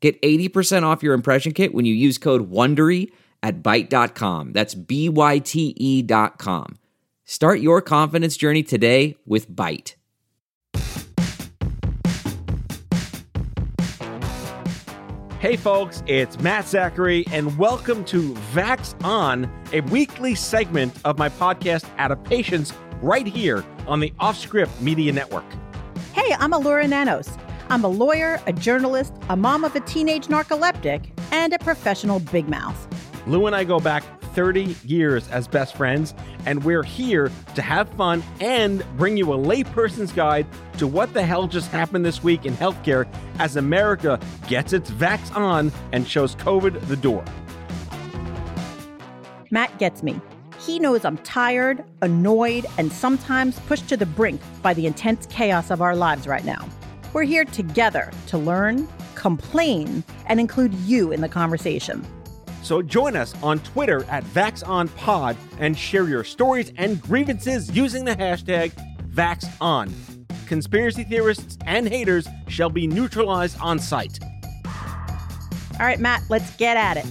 Get 80% off your impression kit when you use code WONDERY at Byte.com. That's B-Y-T-E dot com. Start your confidence journey today with Byte. Hey folks, it's Matt Zachary, and welcome to Vax On, a weekly segment of my podcast Adaptations right here on the Offscript Media Network. Hey, I'm Alura Nanos. I'm a lawyer, a journalist, a mom of a teenage narcoleptic, and a professional big mouth. Lou and I go back 30 years as best friends, and we're here to have fun and bring you a layperson's guide to what the hell just happened this week in healthcare as America gets its vax on and shows COVID the door. Matt gets me. He knows I'm tired, annoyed, and sometimes pushed to the brink by the intense chaos of our lives right now. We're here together to learn, complain, and include you in the conversation. So join us on Twitter at VaxOnPod and share your stories and grievances using the hashtag VaxOn. Conspiracy theorists and haters shall be neutralized on site. All right, Matt, let's get at it.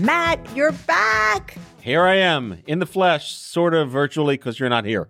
Matt, you're back. Here I am in the flesh, sort of virtually because you're not here.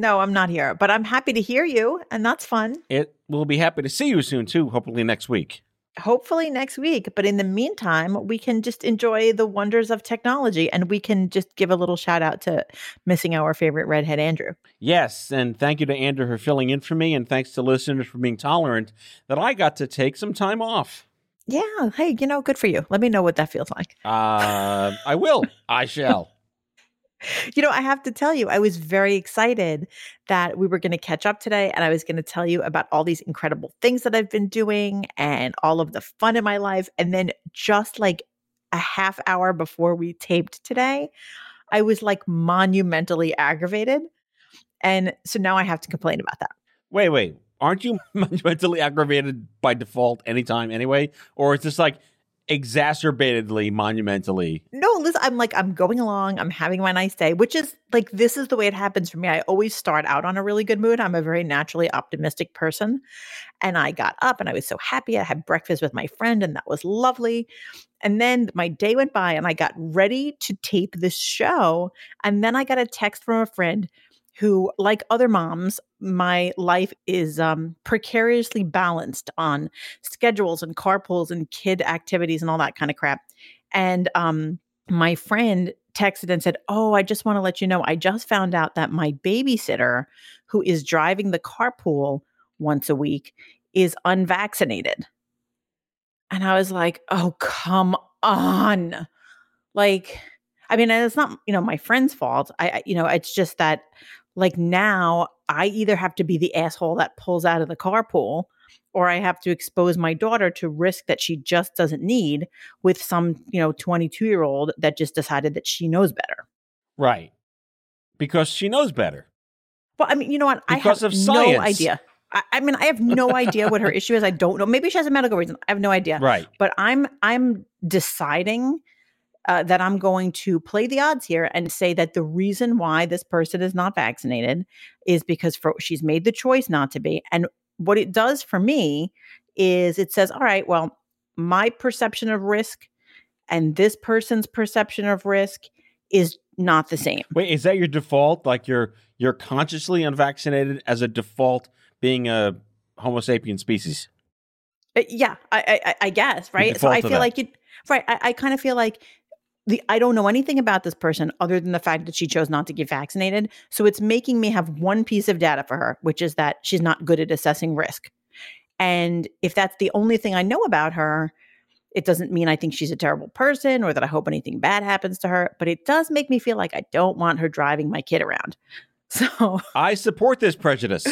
No, I'm not here, but I'm happy to hear you, and that's fun. It will be happy to see you soon too, hopefully next week. Hopefully next week, but in the meantime, we can just enjoy the wonders of technology and we can just give a little shout out to missing our favorite redhead Andrew. Yes, and thank you to Andrew for filling in for me and thanks to listeners for being tolerant that I got to take some time off. Yeah, hey, you know, good for you. Let me know what that feels like. Uh, I will. I shall. You know, I have to tell you, I was very excited that we were going to catch up today and I was going to tell you about all these incredible things that I've been doing and all of the fun in my life. And then just like a half hour before we taped today, I was like monumentally aggravated. And so now I have to complain about that. Wait, wait. Aren't you monumentally aggravated by default anytime anyway? Or is this like exacerbatedly monumentally. No, listen, I'm like, I'm going along, I'm having my nice day, which is like, this is the way it happens for me. I always start out on a really good mood. I'm a very naturally optimistic person. And I got up and I was so happy. I had breakfast with my friend, and that was lovely. And then my day went by and I got ready to tape this show. And then I got a text from a friend who, like other moms, my life is um, precariously balanced on schedules and carpools and kid activities and all that kind of crap. And um, my friend texted and said, Oh, I just want to let you know, I just found out that my babysitter, who is driving the carpool once a week, is unvaccinated. And I was like, Oh, come on. Like, I mean, it's not, you know, my friend's fault. I, I, you know, it's just that like now I either have to be the asshole that pulls out of the carpool or I have to expose my daughter to risk that she just doesn't need with some, you know, 22 year old that just decided that she knows better. Right. Because she knows better. Well, I mean, you know what? Because I have no idea. I, I mean, I have no idea what her issue is. I don't know. Maybe she has a medical reason. I have no idea. Right. But I'm I'm deciding uh, that I'm going to play the odds here and say that the reason why this person is not vaccinated is because for, she's made the choice not to be. And what it does for me is it says, all right, well, my perception of risk and this person's perception of risk is not the same. Wait, is that your default? Like you're you're consciously unvaccinated as a default, being a Homo sapien species? Uh, yeah, I, I, I guess right. So I feel like you right. I, I kind of feel like the I don't know anything about this person other than the fact that she chose not to get vaccinated. So it's making me have one piece of data for her, which is that she's not good at assessing risk. And if that's the only thing I know about her, it doesn't mean I think she's a terrible person or that I hope anything bad happens to her, but it does make me feel like I don't want her driving my kid around. So I support this prejudice.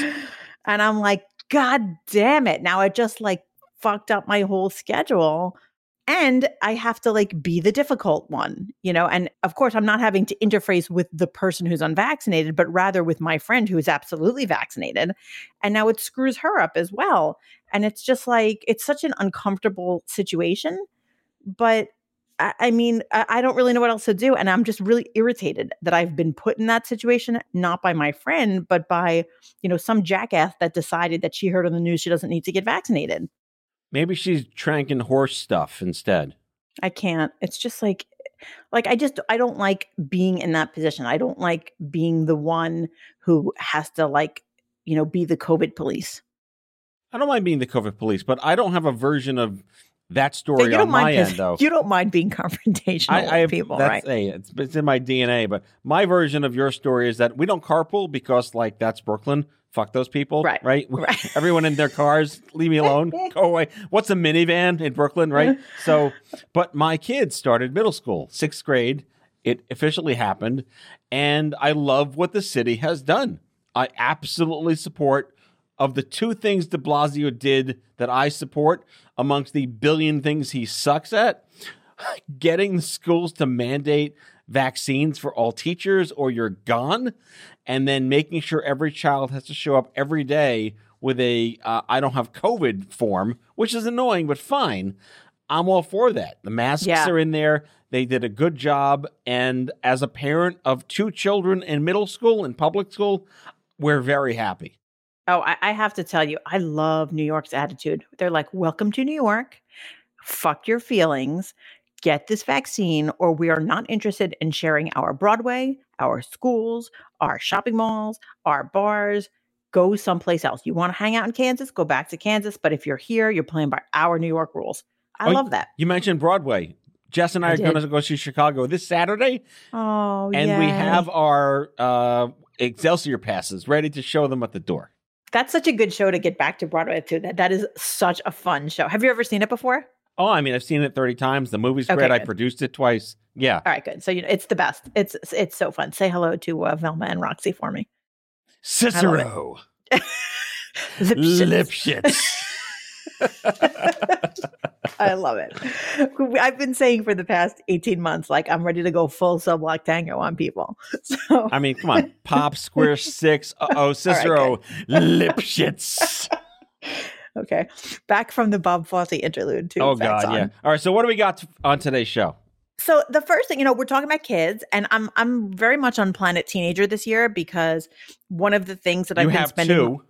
And I'm like, God damn it. Now I just like fucked up my whole schedule. And I have to like be the difficult one, you know? And of course, I'm not having to interface with the person who's unvaccinated, but rather with my friend who is absolutely vaccinated. And now it screws her up as well. And it's just like, it's such an uncomfortable situation. But I, mean, I don't really know what else to do. And I'm just really irritated that I've been put in that situation, not by my friend, but by, you know, some jackass that decided that she heard on the news she doesn't need to get vaccinated. Maybe she's drinking horse stuff instead. I can't. It's just like, like I just I don't like being in that position. I don't like being the one who has to like, you know, be the COVID police. I don't mind being the COVID police, but I don't have a version of that story don't on my mind end, though. you don't mind being confrontational I, I with people, right? Hey, it's, it's in my DNA. But my version of your story is that we don't carpool because, like, that's Brooklyn. Fuck those people, Right. Right. Right. Everyone in their cars, leave me alone. Go away. What's a minivan in Brooklyn, right? So, but my kids started middle school, sixth grade. It officially happened, and I love what the city has done. I absolutely support. Of the two things De Blasio did that I support amongst the billion things he sucks at, getting the schools to mandate vaccines for all teachers or you're gone and then making sure every child has to show up every day with a uh, I don't have covid form which is annoying but fine. I'm all for that. The masks Yeah. are in there. They did a good job. And as a parent of two children in middle school and public school we're very happy Oh, I, I have to tell you, I love New York's attitude. They're like, welcome to New York. Fuck your feelings. Get this vaccine, or we are not interested in sharing our Broadway, our schools, our shopping malls, our bars. Go someplace else. You want to hang out in Kansas? Go back to Kansas. But if you're here, you're playing by our New York rules. I Oh, love that. you mentioned broadway jess and i, I are going to go see chicago this saturday Oh, and we have our uh, excelsior passes ready to show them at the door That's such a good show to get back to Broadway too. That that is such a fun show. Have you ever seen it before? Oh, I mean, I've seen it 30 times. The movie's Okay, great. I produced it twice. Yeah. All right, good. So you know, it's the best. It's it's so fun. Say hello to uh, Velma and Roxie for me. Cicero. Lipschitz. Lipschitz. I love it. I've been saying for the past 18 months, like I'm ready to go full Cell Block Tango on people. So I mean, come on. Pop Square 6. Uh oh, Cicero. Lipschitz. okay. Back from the Bob Fosse interlude to Oh, God. On. Yeah. All right. So, what do we got on today's show? So the first thing, you know, we're talking about kids, and I'm I'm very much on Planet Teenager this year because one of the things that you I've been spending two.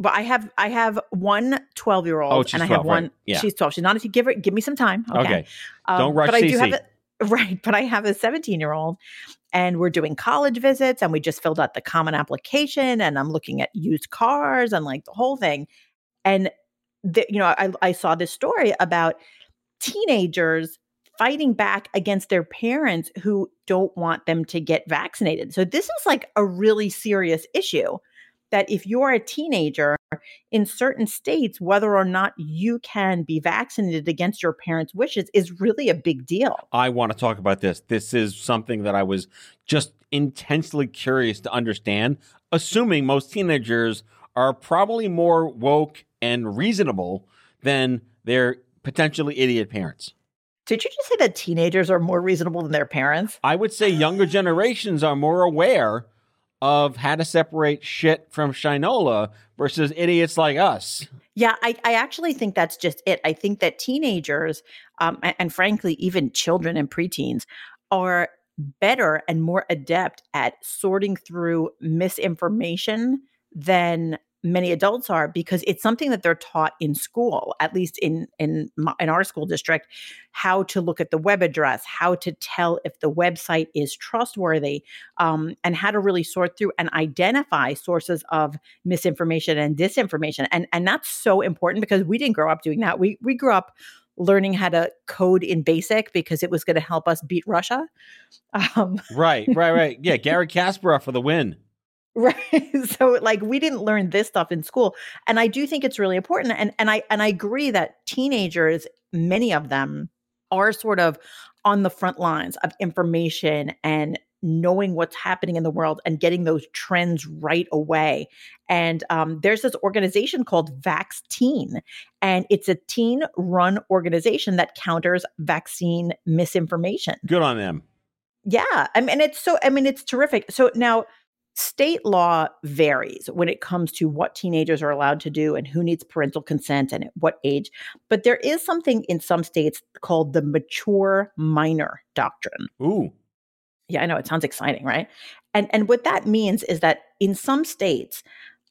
Well, I have I have one 12 year old and I 12, have one right. Yeah. she's 12. She's not a give her give me some time. Okay. Okay. Um, Don't rush But I do have a right, but I have a 17 year old and we're doing college visits and we just filled out the common application and I'm looking at used cars and like the whole thing. And the, you know, I, I saw this story about teenagers fighting back against their parents who don't want them to get vaccinated. So this is like a really serious issue that if you're a teenager in certain states whether or not you can be vaccinated against your parents' wishes is really a big deal. I want to talk about this. This is something that I was just intensely curious to understand, assuming most teenagers are probably more woke and reasonable than their potentially idiot parents. Did you just say that teenagers are more reasonable than their parents? I would say younger generations are more aware of how to separate shit from Shinola versus idiots like us. Yeah, I, I actually think that's just it. I think that teenagers, um, and, and frankly, even children and preteens, are better and more adept at sorting through misinformation than many adults are because it's something that they're taught in school at least in in my, in our school district how to look at the web address how to tell if the website is trustworthy um, and how to really sort through and identify sources of misinformation and disinformation and and that's so important because we didn't grow up doing that we we grew up learning how to code in basic because it was going to help us beat russia um, Right, right, right. Yeah, Garry Kasparov for the win. Right so like we didn't learn this stuff in school and i do think it's really important and and i and i agree that teenagers many of them are sort of on the front lines of information and knowing what's happening in the world and getting those trends right away. And um, there's this organization called VaxTeen, and it's a teen run organization that counters vaccine misinformation. Good on them. Yeah. I mean, it's so, I mean, it's terrific. So now, state law varies when it comes to what teenagers are allowed to do and who needs parental consent and at what age. But there is something in some states called the mature minor doctrine. Ooh. Yeah, I know it sounds exciting, right? And and what that means is that in some states,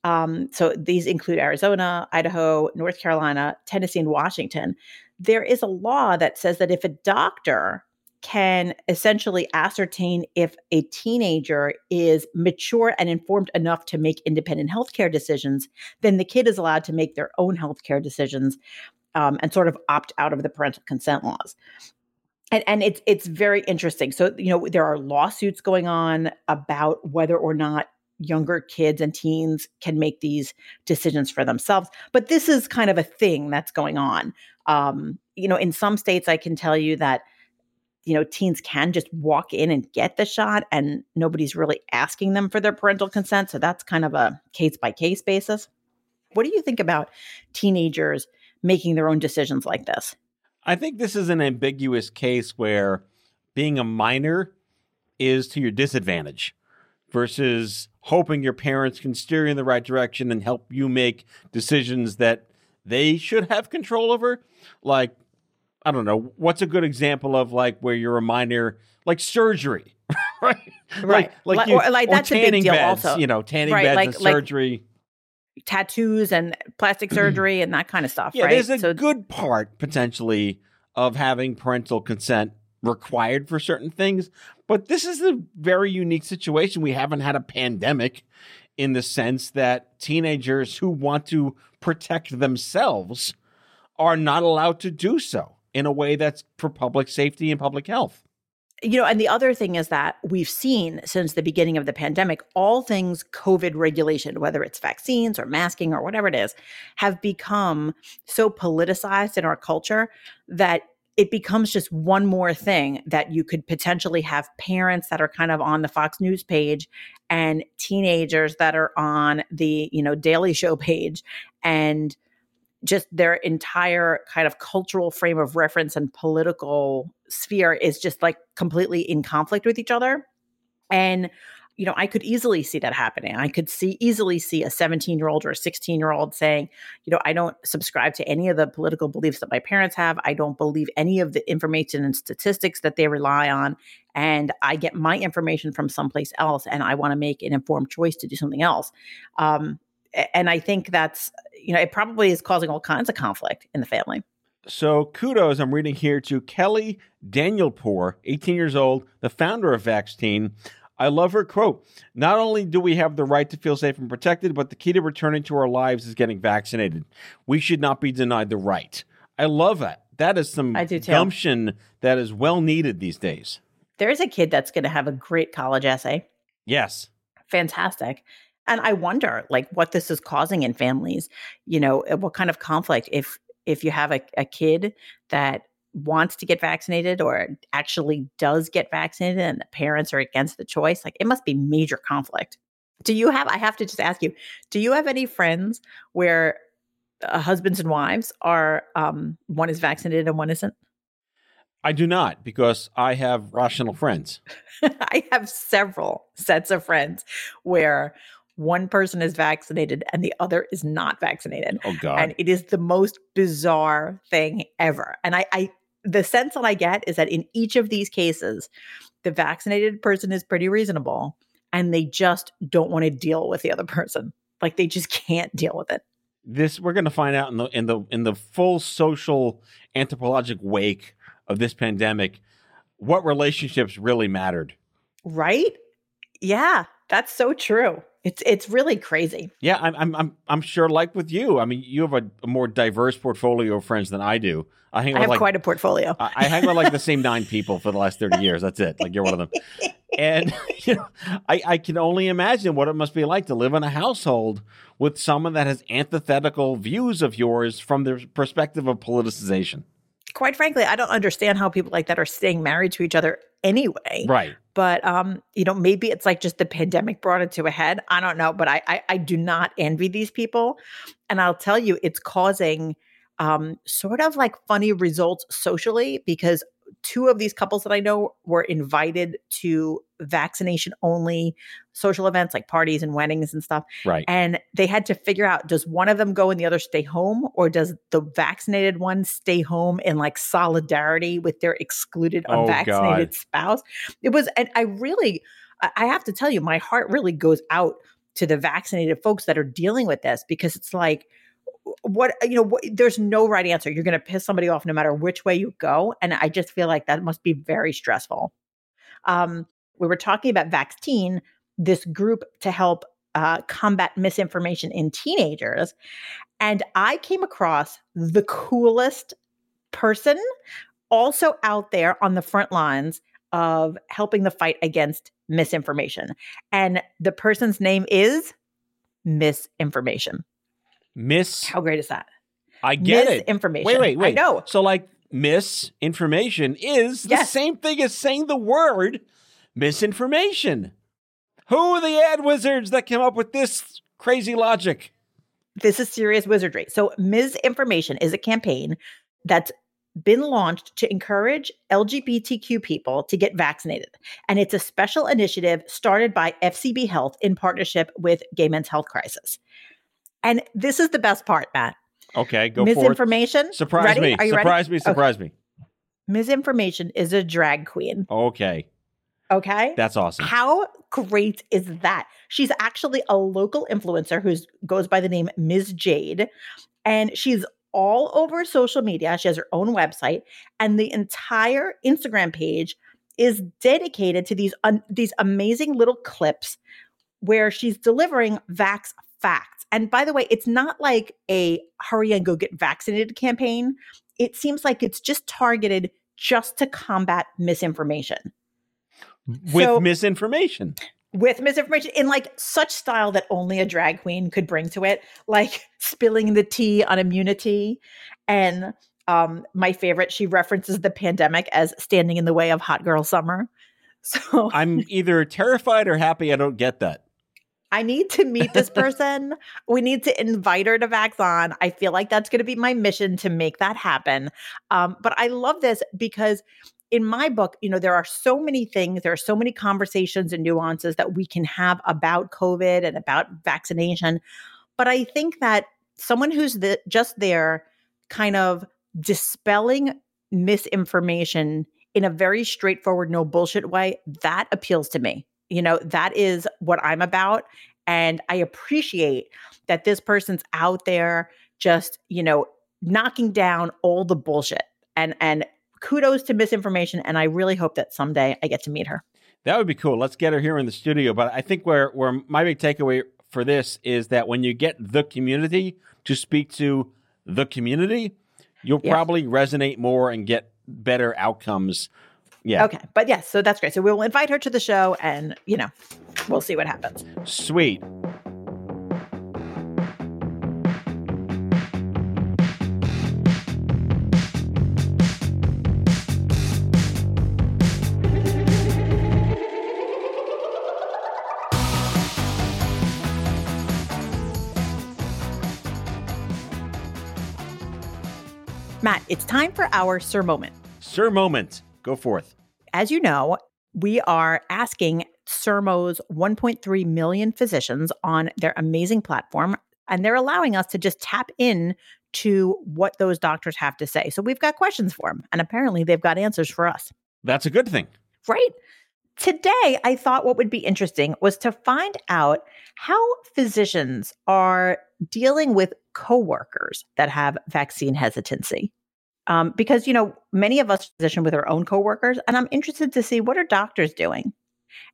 um, so these include Arizona, Idaho, North Carolina, Tennessee, and Washington. There is a law that says that if a doctor can essentially ascertain if a teenager is mature and informed enough to make independent healthcare decisions, then the kid is allowed to make their own healthcare decisions um, and sort of opt out of the parental consent laws. And, and it's it's very interesting. So you know there are lawsuits going on about whether or not younger kids and teens can make these decisions for themselves. But this is kind of a thing that's going on. Um, you know, in some states, I can tell you that you know teens can just walk in and get the shot and nobody's really asking them for their parental consent so that's kind of a case by case basis. What do you think about teenagers making their own decisions like this? I think this is an ambiguous case where being a minor is to your disadvantage versus hoping your parents can steer you in the right direction and help you make decisions that they should have control over. Like I don't know what's a good example of like where you're a minor, like surgery, right? Right. Like, like, you, or, like, that's a big deal beds, also. You know, tanning Right, beds like- and like- surgery. tattoos and plastic surgery and that kind of stuff yeah, right there's a so good part potentially of having parental consent required for certain things, but this is a very unique situation. We haven't had a pandemic in the sense that teenagers who want to protect themselves are not allowed to do so in a way that's for public safety and public health. you know, and the other thing is that we've seen since the beginning of the pandemic, all things COVID regulation, whether it's vaccines or masking or whatever it is, have become so politicized in our culture that it becomes just one more thing that you could potentially have parents that are kind of on the Fox News page and teenagers that are on the, you know, Daily Show page and just their entire kind of cultural frame of reference and political sphere is just like completely in conflict with each other. And, you know, I could easily see that happening. I could see easily see a 17 year old or a 16 year old saying, you know, I don't subscribe to any of the political beliefs that my parents have. I don't believe any of the information and statistics that they rely on. And I get my information from someplace else and I want to make an informed choice to do something else. Um, and I think that's, you know, it probably is causing all kinds of conflict in the family. So kudos, I'm reading here to Kelly Danielpour, 18 years old, the founder of VaxTeen. I love her quote. Not only do we have the right to feel safe and protected, but the key to returning to our lives is getting vaccinated. We should not be denied the right. I love that. That is some I do too. gumption that is well needed these days. There's a kid that's going to have a great college essay. Yes. fantastic and i wonder like what this is causing in families you know uh, what kind of conflict if if you have a, a kid that wants to get vaccinated or actually does get vaccinated and the parents are against the choice like it must be major conflict. Do you have i have to just ask you do you have any friends where uh, husbands and wives are um one is vaccinated and one isn't? I do not because I have rational friends. I have several sets of friends where one person is vaccinated and the other is not vaccinated. Oh God. And it is the most bizarre thing ever. And I, I the sense that I get is that in each of these cases, the vaccinated person is pretty reasonable and they just don't want to deal with the other person. Like they just can't deal with it. this we're going to find out in the in the in the full social anthropologic wake of this pandemic what relationships really mattered. Right? Yeah, that's so true. It's it's really crazy. Yeah, I'm I'm I'm, I'm sure. Like with you, I mean, you have a, a more diverse portfolio of friends than I do. I hang I have like quite a portfolio. I, I hang with like the same nine people for the last thirty years. That's it. Like you're one of them. And you know, I I can only imagine what it must be like to live in a household with someone that has antithetical views of yours from the perspective of politicization. quite frankly, I don't understand how people like that are staying married to each other anyway. Right. But um, you know, maybe it's like just the pandemic brought it to a head. I don't know, but I I, I do not envy these people, and I'll tell you, it's causing um sort of like funny results socially because two of these couples that I know were invited to vaccination only social events like parties and weddings and stuff. Right. And they had to figure out does one of them go and the other stay home, or does the vaccinated one stay home in like solidarity with their excluded Oh, unvaccinated God. spouse? It was, and I really, I I have to tell you, my heart really goes out to the vaccinated folks that are dealing with this because it's like, what you know what, there's no right answer you're going to piss somebody off no matter which way you go and i just feel like that must be very stressful um we were talking about vaccine this group to help uh, combat misinformation in teenagers and i came across the coolest person also out there on the front lines of helping the fight against Miss Information and the person's name is misinformation Miss. how great is that I get it. misinformation. Wait, wait, wait. I know. So, like, misinformation is the Yes. same thing as saying the word misinformation. Who are the ad wizards that came up with this crazy logic? This is serious wizardry. So, Miss Information is a campaign that's been launched to encourage LGBTQ people to get vaccinated. And it's a special initiative started by FCB Health in partnership with Gay Men's Health Crisis. And this is the best part, Matt. Okay, go for it. misinformation. Surprise Ready? me. Are you Surprise ready? me. Surprise me. Miss Information is a drag queen. Okay, Okay. that's awesome. How great is that? She's actually a local influencer who goes by the name Ms. Jade, and she's all over social media. She has her own website, and the entire Instagram page is dedicated to these un- these amazing little clips where she's delivering vax facts. And by the way, it's not like a hurry and go get vaccinated campaign. It seems like it's just targeted just to combat misinformation With so- misinformation. with misinformation in like such style that only a drag queen could bring to it, like spilling the tea on immunity. And um, my favorite, she references the pandemic as standing in the way of hot girl summer. So I'm either terrified or happy I don't get that. I need to meet this person. we need to invite her to Vax On. I feel like that's going to be my mission to make that happen. Um, but I love this because in my book, you know, there are so many things, there are so many conversations and nuances that we can have about COVID and about vaccination. But I think that someone who's the, just there kind of dispelling misinformation in a very straightforward, no bullshit way, that appeals to me. You know, that is what I'm about. And I appreciate that this person's out there just, you know, knocking down all the bullshit. And and kudos to Miss Information. And I really hope that someday I get to meet her. That would be cool. Let's get her here in the studio. But I think where where my big takeaway for this is that when you get the community to speak to the community, you'll Yeah. probably resonate more and get better outcomes. Yeah. Okay. But yes, so that's great. So we will invite her to the show and, you know, we'll see what happens. Sweet. It's time for our Sir Moment. Sir Moment. Go forth. As you know, we are asking Sermo's 1.3 million physicians on their amazing platform, and they're allowing us to just tap in to what those doctors have to say. So we've got questions for them, and apparently they've got answers for us. That's a good thing. Right? Today, I thought what would be interesting was to find out how physicians are dealing with coworkers that have vaccine hesitancy. Um, because, you know, many of us physician with our own coworkers, and I'm interested to see what are doctors doing.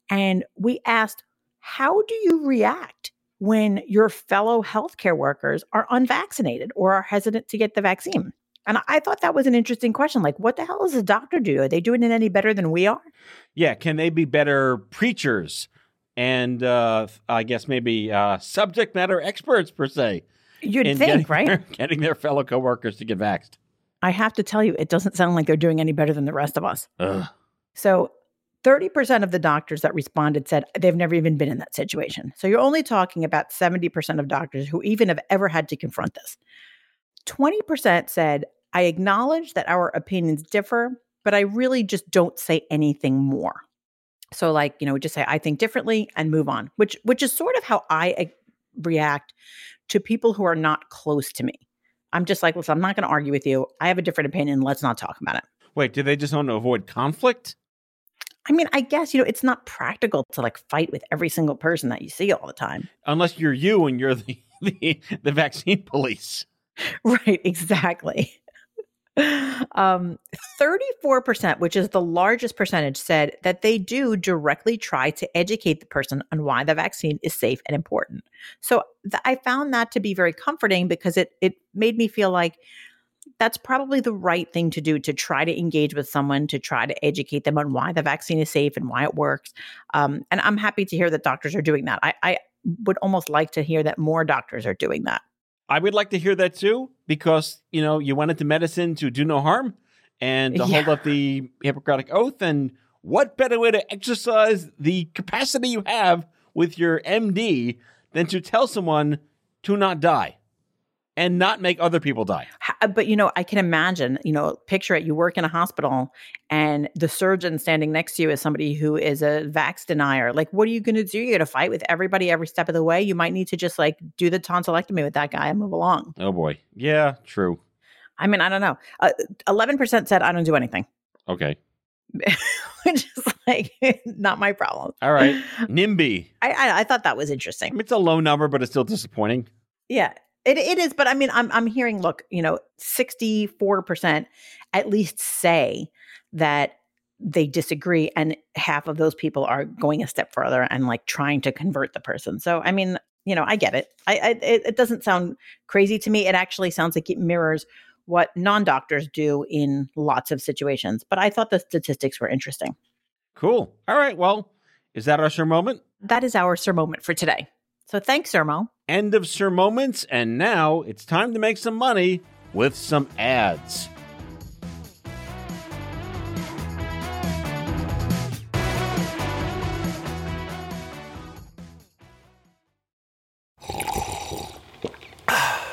And we asked, how do you react when your fellow healthcare workers are unvaccinated or are hesitant to get the vaccine? And I thought that was an interesting question. Like, what the hell does a doctor do? Are they doing it any better than we are? Yeah. Can they be better preachers and uh, I guess maybe uh, subject matter experts per se? You'd think, getting right? Getting their fellow coworkers to get vaxxed. I have to tell you, it doesn't sound like they're doing any better than the rest of us. Ugh. So 30% of the doctors that responded said they've never even been in that situation. So you're only talking about 70% of doctors who even have ever had to confront this. 20% said, I acknowledge that our opinions differ, but I really just don't say anything more. So like, you know, just say I think differently and move on, which which is sort of how I eh, react to people who are not close to me. I'm just like, listen, I'm not going to argue with you. I have a different opinion. Let's not talk about it. Wait, do they just want to avoid conflict? I mean, I guess, you know, it's not practical to like fight with every single person that you see all the time. Unless you're you and you're the the, the vaccine police. Right, exactly. Um, 34%, which is the largest percentage, said that they do directly try to educate the person on why the vaccine is safe and important. So th- I found that to be very comforting because it it made me feel like that's probably the right thing to do to try to engage with someone to try to educate them on why the vaccine is safe and why it works. Um, and I'm happy to hear that doctors are doing that. I, I would almost like to hear that more doctors are doing that. I would like to hear that too, because you know you went into medicine to do no harm and to Yeah. hold up the Hippocratic oath. And what better way to exercise the capacity you have with your MD than to tell someone to not die and not make other people die? But you know, I can imagine, you know, picture it. You work in a hospital and the surgeon standing next to you is somebody who is a vax denier. Like, what are you going to do? You're going to fight with everybody every step of the way. You might need to just like do the tonsillectomy with that guy and move along. Oh boy, yeah, true. I mean, I don't know. Uh, Eleven percent said I don't do anything, Okay, which is like not my problem. all right. NIMBY. I, I I thought that was I interesting. mean, it's a low number, but it's still disappointing. Yeah, it, it is. But I mean, I'm I'm hearing. Look, you know, sixty four percent at least say that they disagree, and half of those people are going a step further and like trying to convert the person. So I mean, you know, I get it. I, I it, it doesn't sound crazy to me. It actually sounds like it mirrors what non doctors do in lots of situations. But I thought the statistics were interesting. Cool. All right. Well, is that our Sir moment? That is our Sir moment for today. So thanks, Sermo. End of Sir moments, and now it's time to make some money with some ads.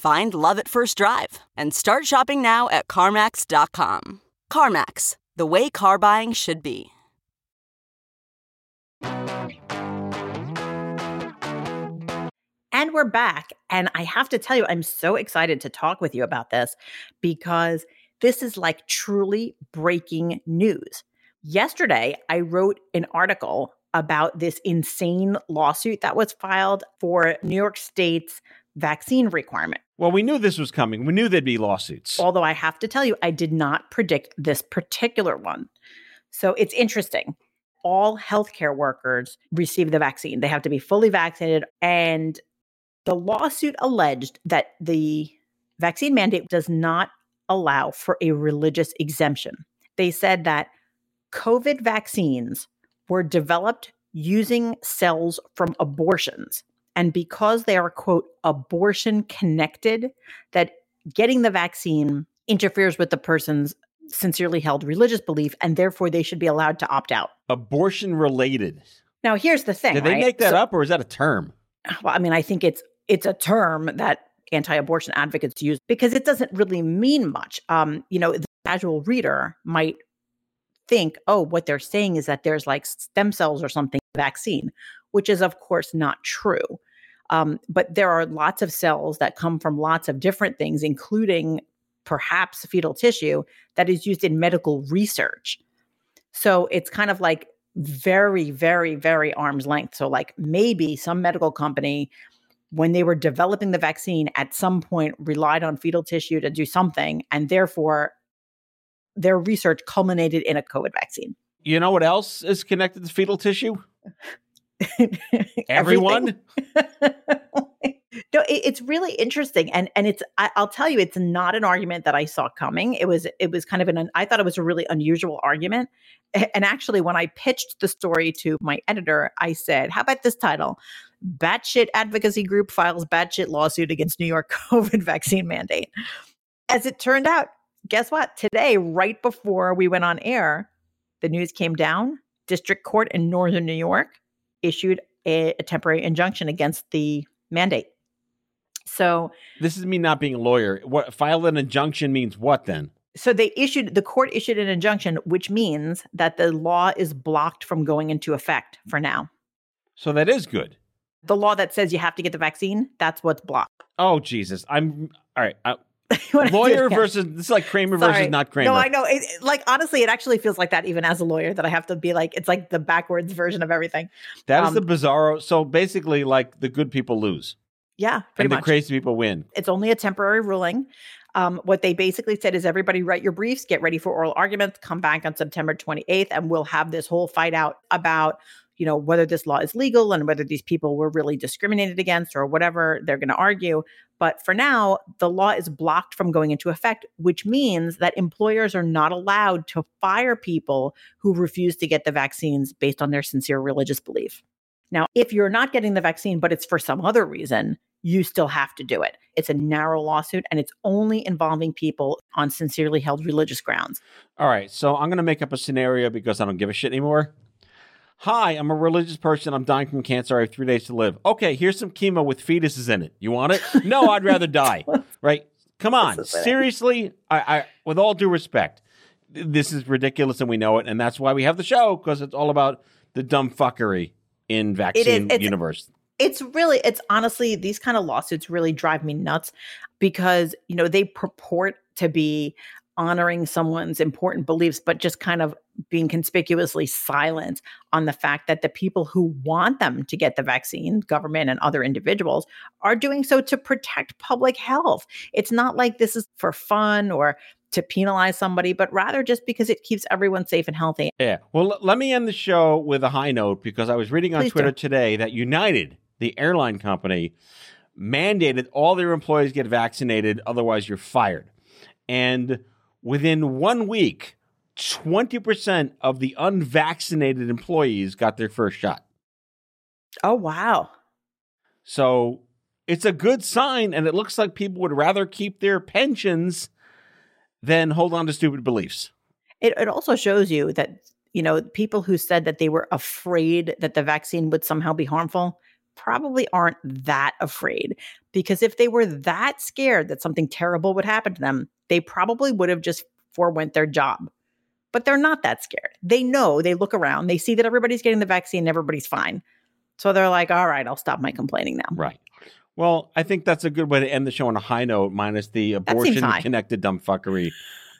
Find love at first drive and start shopping now at CarMax.com. CarMax, the way car buying should be. And we're back. And I have to tell you, I'm so excited to talk with you about this because this is like truly breaking news. Yesterday, I wrote an article about this insane lawsuit that was filed for New York State's vaccine requirement. Well, we knew this was coming. We knew there'd be lawsuits. Although I have to tell you, I did not predict this particular one. So it's interesting. All healthcare workers receive the vaccine, they have to be fully vaccinated. And the lawsuit alleged that the vaccine mandate does not allow for a religious exemption. They said that COVID vaccines were developed using cells from abortions And because they are, quote, abortion connected, that getting the vaccine interferes with the person's sincerely held religious belief, and therefore they should be allowed to opt out. Abortion related. Now, here's the thing. Did they right? make that So- up or is that a term? well, I mean, I think it's it's a term that anti-abortion advocates use because it doesn't really mean much. Um, you know, the casual reader might think, oh, what they're saying is that there's like stem cells or something vaccine, which is of course not true. Um, but there are lots of cells that come from lots of different things, including perhaps fetal tissue that is used in medical research. So it's kind of like very, very, very arm's length. So, like maybe some medical company, when they were developing the vaccine, at some point relied on fetal tissue to do something, and therefore their research culminated in a COVID vaccine. You know what else is connected to fetal tissue? Everyone? no, it, it's really interesting, and and it's I, I'll tell you, it's not an argument that I saw coming. It was it was kind of an I thought it was a really unusual argument, and actually, when I pitched the story to my editor, I said, "How about this title? Batshit advocacy group files batshit lawsuit against New York COVID vaccine mandate." As it turned out, guess what? Today, right before we went on air, the news came down. District Court in Northern New York issued a, a temporary injunction against the mandate. So, This is me not being a lawyer. What file an injunction means what then? so they issued the court issued an injunction, which means that the law is blocked from going into effect for now. So that is good. The law that says you have to get the vaccine, that's what's blocked. Oh Jesus. I'm all right. Uh, You wanna do it lawyer versus this is like Kramer Sorry. versus not Kramer. No, I know. It, it- like honestly, it actually feels like that even as a lawyer that I have to be like it's like the backwards version of everything. That is um, the bizarro. So basically, like the good people lose Yeah, pretty and the much. crazy people win. it's only a temporary ruling. Um, what they basically said is everybody write your briefs, get ready for oral arguments, come back on September 28th, and we'll have this whole fight out about, you know, whether this law is legal and whether these people were really discriminated against or whatever they're going to argue. But for now, the law is blocked from going into effect, which means that employers are not allowed to fire people who refuse to get the vaccines based on their sincere religious belief. Now, if you're not getting the vaccine, but it's for some other reason, you still have to do it. It's a narrow lawsuit and it's only involving people on sincerely held religious grounds. All right. So I'm going to make up a scenario because I don't give a shit anymore. Hi, I'm a religious person. I'm dying from cancer. I have three days to live. Okay, here's some chemo with fetuses in it. You want it? No, I'd rather die. Right? Come on. Is it. Seriously, I, I, with all due respect, this is ridiculous and we know it. And that's why we have the show because it's all about the dumb fuckery in vaccine It's- universe. It's really, it's honestly, these kind of lawsuits really drive me nuts because, you know, they purport to be honoring someone's important beliefs, but just kind of being conspicuously silent on the fact that the people who want them to get the vaccine, government and other individuals, are doing so to protect public health. It's not like this is for fun or to penalize somebody, but rather just because it keeps everyone safe and healthy. Yeah. Well, let me end the show with a high note because I was reading on Please Twitter do. today that United, the airline company, mandated all their employees get vaccinated, otherwise, you're fired. And within one week, 20% of the unvaccinated employees got their first shot. Oh, wow. So it's a good sign, and it looks like people would rather keep their pensions than hold on to stupid beliefs. It, it also shows you that, you know, people who said that they were afraid that the vaccine would somehow be harmful probably aren't that afraid. Because if they were that scared that something terrible would happen to them, they probably would have just forewent their job. But they're not that scared. They know, they look around, they see that everybody's getting the vaccine, everybody's fine. So they're like, all right, I'll stop my complaining now. Right. Well, I think that's a good way to end the show on a high note, minus the abortion connected dumb fuckery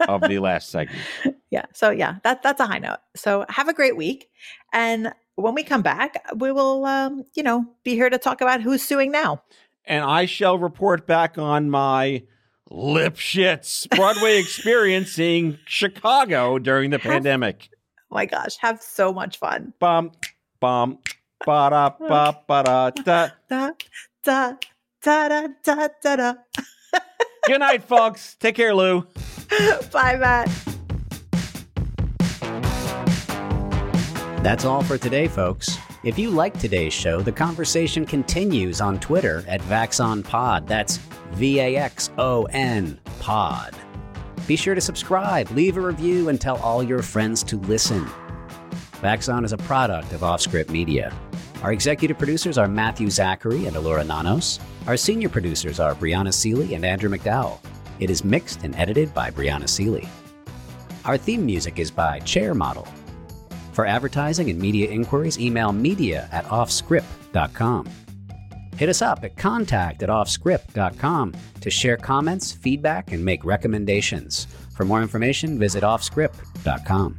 of the last segment. yeah so yeah that, that's a high note so have a great week and when we come back we will um, you know be here to talk about who's suing now And I shall report back on my Lipschitz Broadway experience seeing Chicago during the pandemic. oh my gosh have so much fun Bum, bum, ba da ba ba da da. da da da da da da da Good night, folks. Take care, Lou. bye matt That's all for today, folks. If you like today's show, the conversation continues on Twitter at VaxonPod. That's V A X O N Pod. Be sure to subscribe, leave a review, and tell all your friends to listen. Vaxon is a product of Offscript Media. Our executive producers are Matthew Zachary and Alora Nanos. Our senior producers are Brianna Seely and Andrew McDowell. It is mixed and edited by Brianna Seely. Our theme music is by Chair Model. For advertising and media inquiries, email media at offscript.com. Hit us up at contact at offscript.com to share comments, feedback, and make recommendations. For more information, visit offscript.com.